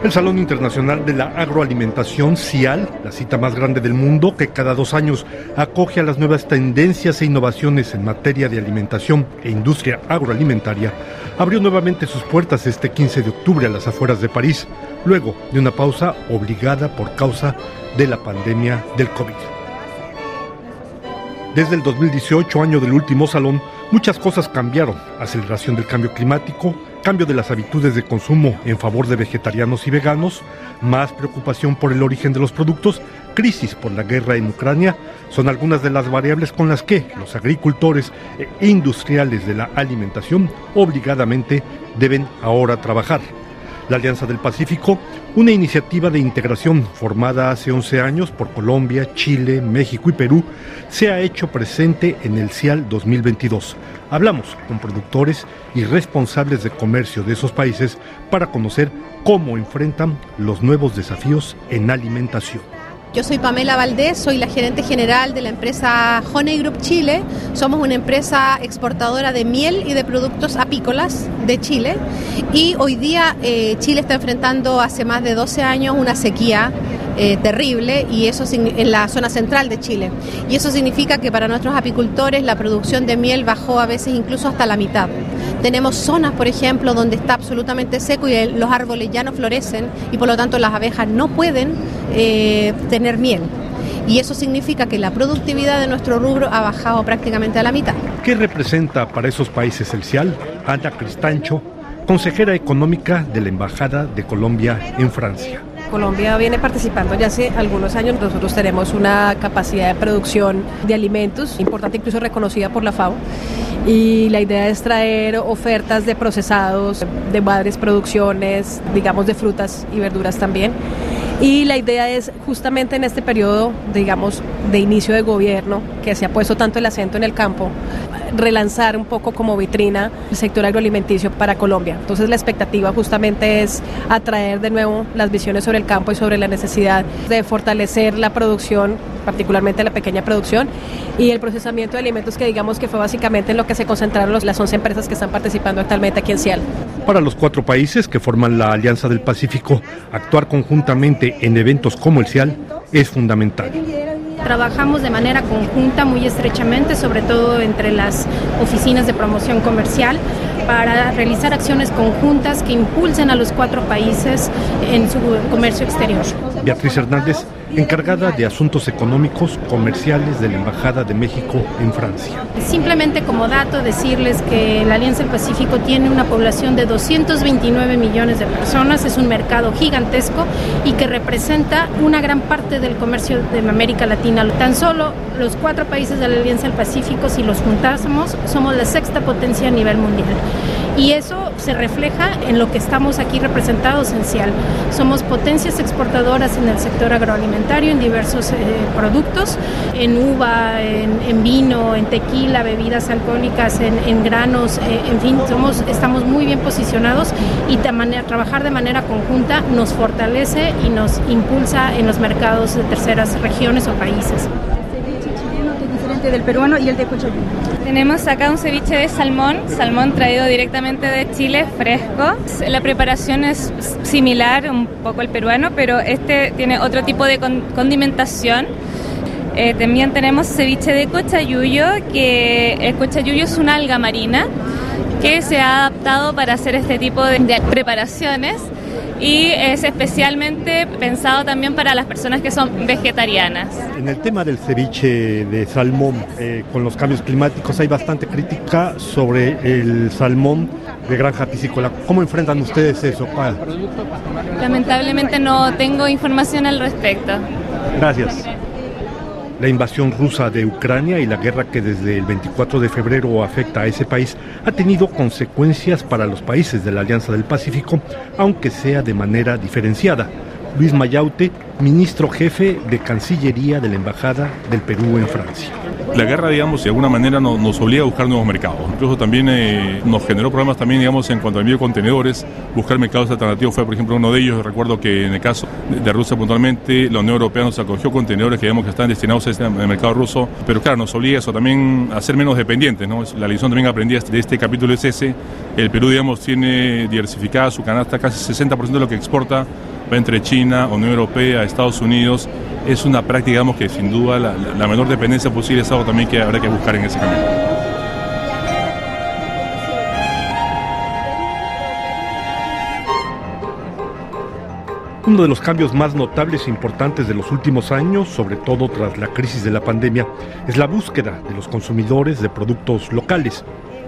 El Salón Internacional de la Agroalimentación, CIAL, la cita más grande del mundo que cada dos años acoge a las nuevas tendencias e innovaciones en materia de alimentación e industria agroalimentaria, abrió nuevamente sus puertas este 15 de octubre a las afueras de París, luego de una pausa obligada por causa de la pandemia del COVID. Desde el 2018, año del último salón, muchas cosas cambiaron. Aceleración del cambio climático, cambio de las habitudes de consumo en favor de vegetarianos y veganos, más preocupación por el origen de los productos, crisis por la guerra en Ucrania, son algunas de las variables con las que los agricultores e industriales de la alimentación obligadamente deben ahora trabajar la Alianza del Pacífico, una iniciativa de integración formada hace 11 años por Colombia, Chile, México y Perú, se ha hecho presente en el CIAL 2022. Hablamos con productores y responsables de comercio de esos países para conocer cómo enfrentan los nuevos desafíos en alimentación. Yo soy Pamela Valdés, soy la gerente general de la empresa Honey Group Chile. Somos una empresa exportadora de miel y de productos apícolas de Chile. Y hoy día eh, Chile está enfrentando hace más de 12 años una sequía eh, terrible y eso en la zona central de Chile. Y eso significa que para nuestros apicultores la producción de miel bajó a veces incluso hasta la mitad. Tenemos zonas, por ejemplo, donde está absolutamente seco y los árboles ya no florecen y por lo tanto las abejas no pueden eh, tener miel. Y eso significa que la productividad de nuestro rubro ha bajado prácticamente a la mitad. ¿Qué representa para esos países el CIAL? Ana Cristancho, consejera económica de la Embajada de Colombia en Francia. Colombia viene participando ya hace algunos años. Nosotros tenemos una capacidad de producción de alimentos importante, incluso reconocida por la FAO. Y la idea es traer ofertas de procesados, de madres producciones, digamos de frutas y verduras también. Y la idea es justamente en este periodo, digamos, de inicio de gobierno, que se ha puesto tanto el acento en el campo, relanzar un poco como vitrina el sector agroalimenticio para Colombia. Entonces la expectativa justamente es atraer de nuevo las visiones sobre el campo y sobre la necesidad de fortalecer la producción, particularmente la pequeña producción, y el procesamiento de alimentos que digamos que fue básicamente en lo que se concentraron las 11 empresas que están participando actualmente aquí en Cial. Para los cuatro países que forman la Alianza del Pacífico, actuar conjuntamente en eventos como el CIAL es fundamental. Trabajamos de manera conjunta, muy estrechamente, sobre todo entre las oficinas de promoción comercial, para realizar acciones conjuntas que impulsen a los cuatro países en su comercio exterior. Beatriz Hernández encargada de asuntos económicos comerciales de la Embajada de México en Francia. Simplemente como dato decirles que la Alianza del Pacífico tiene una población de 229 millones de personas, es un mercado gigantesco y que representa una gran parte del comercio de América Latina. Tan solo los cuatro países de la Alianza del Pacífico, si los juntásemos, somos la sexta potencia a nivel mundial. Y eso se refleja en lo que estamos aquí representados en CIAL. Somos potencias exportadoras en el sector agroalimentario, en diversos eh, productos, en uva, en, vino, en tequila, bebidas alcohólicas, en, granos, eh, en fin, somos, estamos muy bien posicionados y trabajar de manera conjunta nos fortalece y nos impulsa en los mercados de terceras regiones o países del peruano y el de Cochayuyo. Tenemos acá un ceviche de salmón, salmón traído directamente de Chile, fresco. La preparación es similar un poco al peruano, pero este tiene otro tipo de condimentación. Eh, también tenemos ceviche de cochayuyo, que el cochayuyo es una alga marina que se ha adaptado para hacer este tipo de preparaciones y es especialmente pensado también para las personas que son vegetarianas. En el tema del ceviche de salmón, eh, con los cambios climáticos hay bastante crítica sobre el salmón de granja piscícola. ¿Cómo enfrentan ustedes eso? Lamentablemente no tengo información al respecto. Gracias. La invasión rusa de Ucrania y la guerra que desde el 24 de febrero afecta a ese país ha tenido consecuencias para los países de la Alianza del Pacífico, aunque sea de manera diferenciada. Luis Mayaute, ministro jefe de Cancillería de la Embajada del Perú en Francia. La guerra, digamos, de alguna manera nos, obliga a buscar nuevos mercados. Incluso también eh, nos generó problemas también, digamos, en cuanto al envío de contenedores. Buscar mercados alternativos fue, por ejemplo, uno de ellos. Recuerdo que en el caso de, Rusia puntualmente, la Unión Europea nos acogió contenedores que, digamos, que están destinados a este mercado ruso. Pero claro, nos obliga eso también a ser menos dependientes. La lección también aprendida de este capítulo es ese. El Perú, digamos, tiene diversificada su canasta, casi 60% de lo que exporta entre China, Unión Europea, Estados Unidos es una práctica, digamos, que sin duda la, menor dependencia posible es algo también que habrá que buscar en ese camino. Uno de los cambios más notables e importantes de los últimos años, sobre todo tras la crisis de la pandemia, es la búsqueda de los consumidores de productos locales.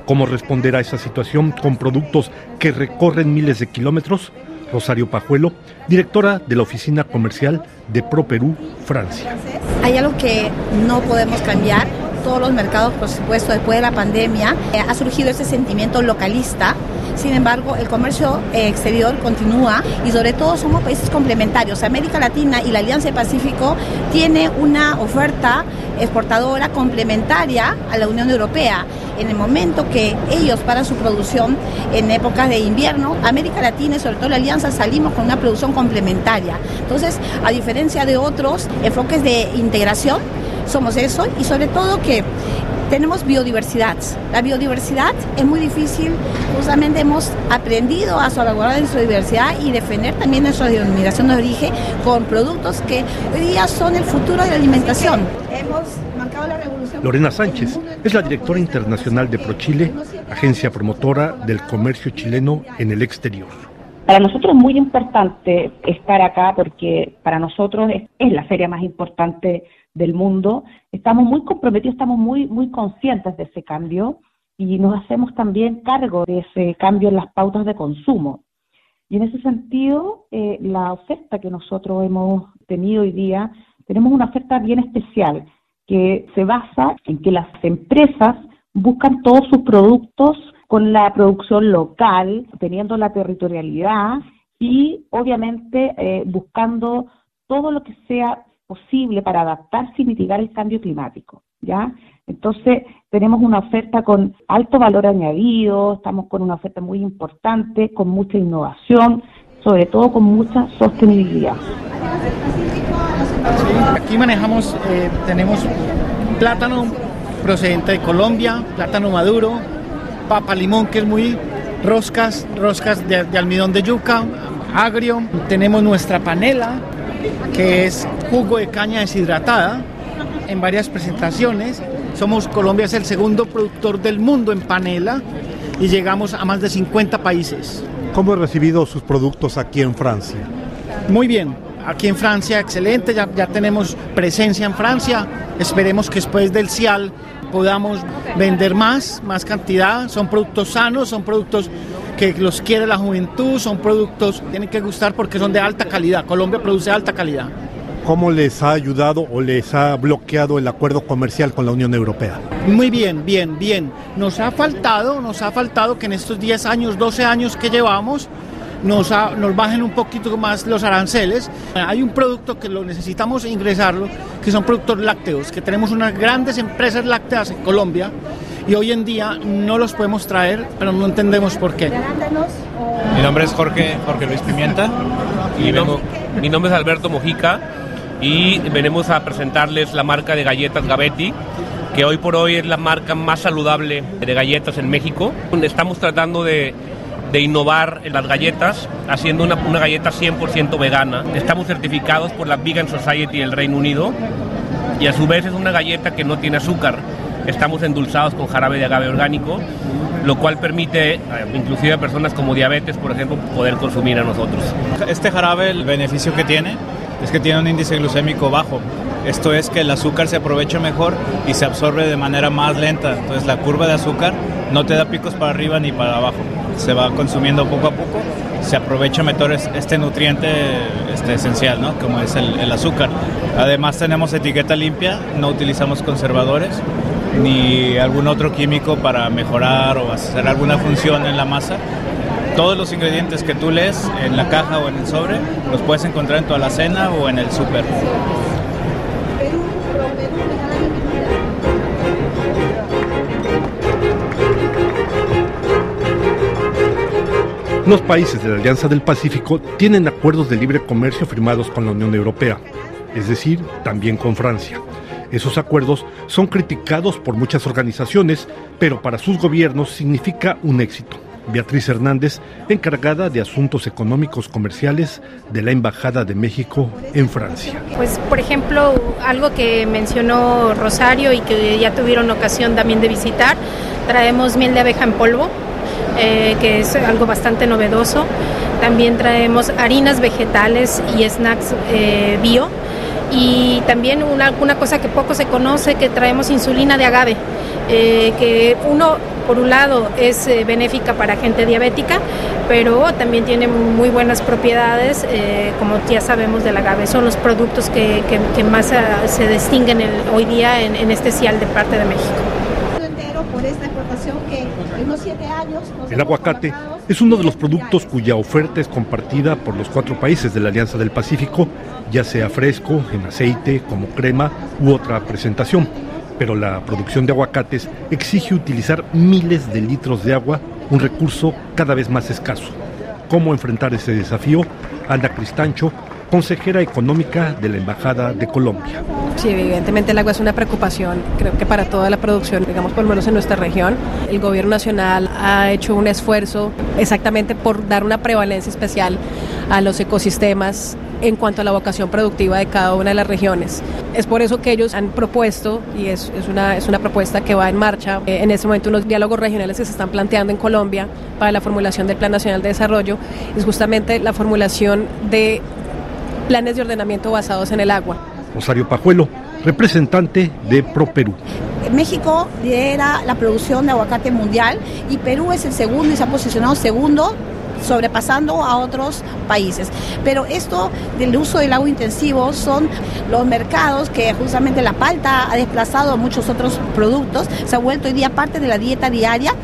¿Cómo responder a esa situación con productos que recorren miles de kilómetros? Rosario Pajuelo, directora de la oficina comercial de Pro Perú, Francia. Hay algo que no podemos cambiar. Todos los mercados, por supuesto, después de la pandemia, eh, ha surgido ese sentimiento localista. Sin embargo, el comercio eh, exterior continúa y sobre todo somos países complementarios. América Latina y la Alianza Pacífico tiene una oferta exportadora complementaria a la Unión Europea en el momento que ellos paran su producción en épocas de invierno, América Latina y sobre todo la Alianza salimos con una producción complementaria. Entonces, a diferencia de otros enfoques de integración, somos eso y sobre todo que tenemos biodiversidad. La biodiversidad es muy difícil, justamente hemos aprendido a salvaguardar nuestra diversidad y defender también nuestra denominación de origen con productos que hoy día son el futuro de la alimentación. Hemos marcado la revolución. Lorena Sánchez es la directora internacional de ProChile, agencia promotora del comercio chileno en el exterior. Para nosotros es muy importante estar acá porque para nosotros es, la feria más importante del mundo. Estamos muy comprometidos, estamos muy, muy conscientes de ese cambio y nos hacemos también cargo de ese cambio en las pautas de consumo. Y en ese sentido, eh, la oferta que nosotros hemos tenido hoy día, tenemos una oferta bien especial que se basa en que las empresas buscan todos sus productos con la producción local, teniendo la territorialidad y obviamente eh, buscando todo lo que sea posible para adaptarse y mitigar el cambio climático, ¿ya? Entonces, tenemos una oferta con alto valor añadido, estamos con una oferta muy importante, con mucha innovación, sobre todo con mucha sostenibilidad. aquí manejamos, eh, tenemos plátano procedente de Colombia, plátano maduro, papa limón que es muy roscas, roscas de, de almidón de yuca, agrio, tenemos nuestra panela, que es jugo de caña deshidratada, en varias presentaciones. Somos Colombia es el segundo productor del mundo en panela y llegamos a más de 50 países. ¿Cómo he recibido sus productos aquí en Francia? Muy bien, aquí en Francia excelente, ya, ya tenemos presencia en Francia, esperemos que después del CIAL podamos vender más, más cantidad, son productos sanos, son productos que los quiere la juventud, son productos que tienen que gustar porque son de alta calidad. Colombia produce alta calidad. ¿Cómo les ha ayudado o les ha bloqueado el acuerdo comercial con la Unión Europea? Muy bien, bien, bien. Nos ha faltado, nos ha faltado que en estos 10 años, 12 años que llevamos, nos, nos bajen un poquito más los aranceles. Hay un producto que lo necesitamos ingresarlo, que son productos lácteos, que tenemos unas grandes empresas lácteas en Colombia y hoy en día no los podemos traer, pero no entendemos por qué. Mi nombre es Jorge, Jorge Luis Pimienta y mi nombre es Alberto Mojica y venimos a presentarles la marca de galletas Gavetti que hoy por hoy es la marca más saludable de galletas en México. Estamos tratando de, de innovar en las galletas, haciendo una, una galleta 100% vegana. Estamos certificados por la Vegan Society del Reino Unido y a su vez es una galleta que no tiene azúcar estamos endulzados con jarabe de agave orgánico, lo cual permite eh, inclusive a personas como diabetes, por ejemplo, poder consumir a nosotros. Este jarabe, el beneficio que tiene es que tiene un índice glucémico bajo. Esto es que el azúcar se aprovecha mejor y se absorbe de manera más lenta. Entonces la curva de azúcar no te da picos para arriba ni para abajo. Se va consumiendo poco a poco. Se aprovecha mejor este nutriente este, esencial, ¿no? como es el, el azúcar. Además tenemos etiqueta limpia, no utilizamos conservadores ni algún otro químico para mejorar o hacer alguna función en la masa. todos los ingredientes que tú lees en la caja o en el sobre los puedes encontrar en tu alacena o en el súper. Los países de la Alianza del Pacífico tienen acuerdos de libre comercio firmados con la Unión Europea, es decir, también con Francia. Esos acuerdos son criticados por muchas organizaciones, pero para sus gobiernos significa un éxito. Beatriz Hernández, encargada de asuntos económicos comerciales de la Embajada de México en Francia. Pues, por ejemplo, algo que mencionó Rosario y que ya tuvieron ocasión también de visitar, traemos miel de abeja en polvo, eh, que es algo bastante novedoso. También traemos harinas vegetales y snacks eh, bio. Y también una, una, cosa que poco se conoce, que traemos insulina de agave, eh, que uno, por un lado, es eh, benéfica para gente diabética, pero también tiene muy buenas propiedades, eh, como ya sabemos del agave. Son los productos que, que, que más se distinguen el, hoy día en, en este CIAL de parte de México. El aguacate es uno de los productos cuya oferta es compartida por los cuatro países de la Alianza del Pacífico, ya sea fresco, en aceite, como crema u otra presentación. Pero la producción de aguacates exige utilizar miles de litros de agua, un recurso cada vez más escaso. ¿Cómo enfrentar ese desafío? Ana Cristancho, consejera económica de la Embajada de Colombia. Sí, evidentemente el agua es una preocupación, creo que para toda la producción, digamos por lo menos en nuestra región. El gobierno nacional ha hecho un esfuerzo exactamente por dar una prevalencia especial a los ecosistemas en cuanto a la vocación productiva de cada una de las regiones. Es por eso que ellos han propuesto, y es, es, una, es una propuesta que va en marcha, eh, en este momento unos diálogos regionales que se están planteando en Colombia para la formulación del Plan Nacional de Desarrollo, es justamente la formulación de planes de ordenamiento basados en el agua. Rosario Pajuelo, representante de ProPerú. México lidera la producción de aguacate mundial y Perú es el segundo y se ha posicionado segundo sobrepasando a otros países. Pero esto del uso del agua intensivo son los mercados que justamente la palta ha desplazado a muchos otros productos, se ha vuelto hoy día parte de la dieta diaria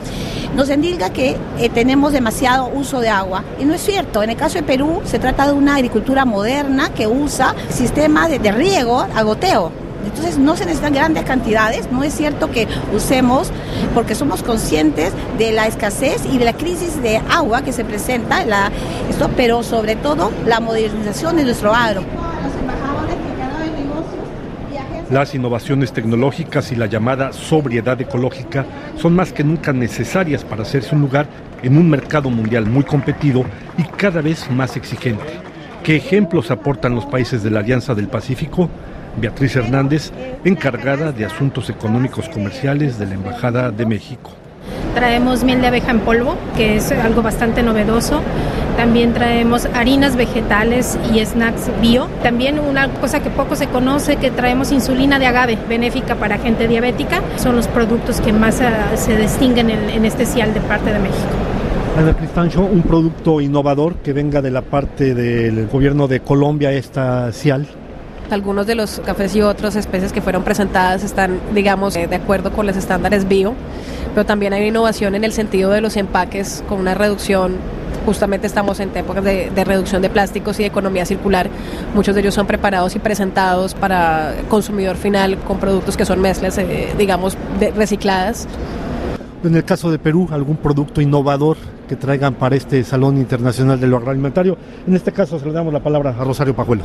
nos endilga que eh, tenemos demasiado uso de agua. Y no es cierto. En el caso de Perú se trata de una agricultura moderna que usa sistema de, de riego a goteo. Entonces no se necesitan grandes cantidades, no es cierto que usemos porque somos conscientes de la escasez y de la crisis de agua que se presenta, esto, pero sobre todo la modernización de nuestro agro. Las innovaciones tecnológicas y la llamada sobriedad ecológica son más que nunca necesarias para hacerse un lugar en un mercado mundial muy competido y cada vez más exigente. ¿Qué ejemplos aportan los países de la Alianza del Pacífico? Beatriz Hernández, encargada de Asuntos Económicos Comerciales de la Embajada de México. Traemos miel de abeja en polvo, que es algo bastante novedoso. También traemos harinas vegetales y snacks bio. También una cosa que poco se conoce, que traemos insulina de agave, benéfica para gente diabética. Son los productos que más uh, se distinguen en, en este CIAL de parte de México. Ana Cristancho, un producto innovador que venga de la parte del gobierno de Colombia, esta CIAL. Algunos de los cafés y otras especies que fueron presentadas están, digamos, de acuerdo con los estándares bio, pero también hay innovación en el sentido de los empaques con una reducción justamente estamos en épocas de, reducción de plásticos y de economía circular. Muchos de ellos son preparados y presentados para consumidor final con productos que son mezclas, eh, digamos, recicladas. En el caso de Perú, algún producto innovador que traigan para este Salón Internacional de lo Agroalimentario. En este caso, se le damos la palabra a Rosario Pajuelo.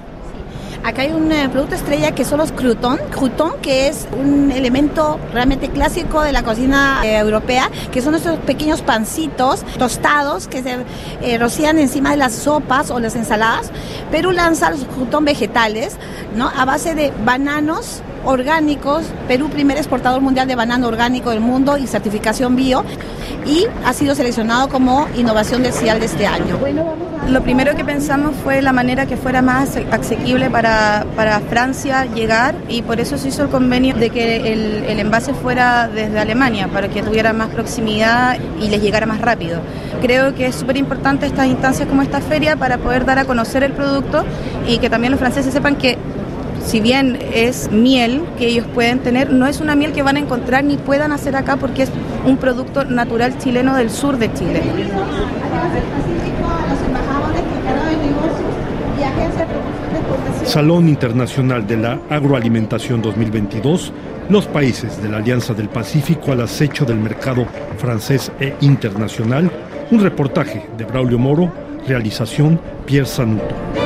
Acá hay un eh, producto estrella que son los croutons, crouton, que es un elemento realmente clásico de la cocina eh, europea, que son estos pequeños pancitos tostados que se eh, rocían encima de las sopas o las ensaladas. Perú lanza los croutons vegetales, ¿no? A base de bananos orgánicos, Perú primer exportador mundial de banano orgánico del mundo y certificación bio y ha sido seleccionado como innovación del CIAL de este año. Lo primero que pensamos fue la manera que fuera más asequible para, para Francia llegar y por eso se hizo el convenio de que el, el envase fuera desde Alemania para que tuviera más proximidad y les llegara más rápido. Creo que es súper importante estas instancias como esta feria para poder dar a conocer el producto y que también los franceses sepan que si bien es miel que ellos pueden tener, no es una miel que van a encontrar ni puedan hacer acá porque es un producto natural chileno del sur de Chile. Salón Internacional de la Agroalimentación 2022, los países de la Alianza del Pacífico al acecho del mercado francés e internacional, un reportaje de Braulio Moro, realización Pierre Sanuto.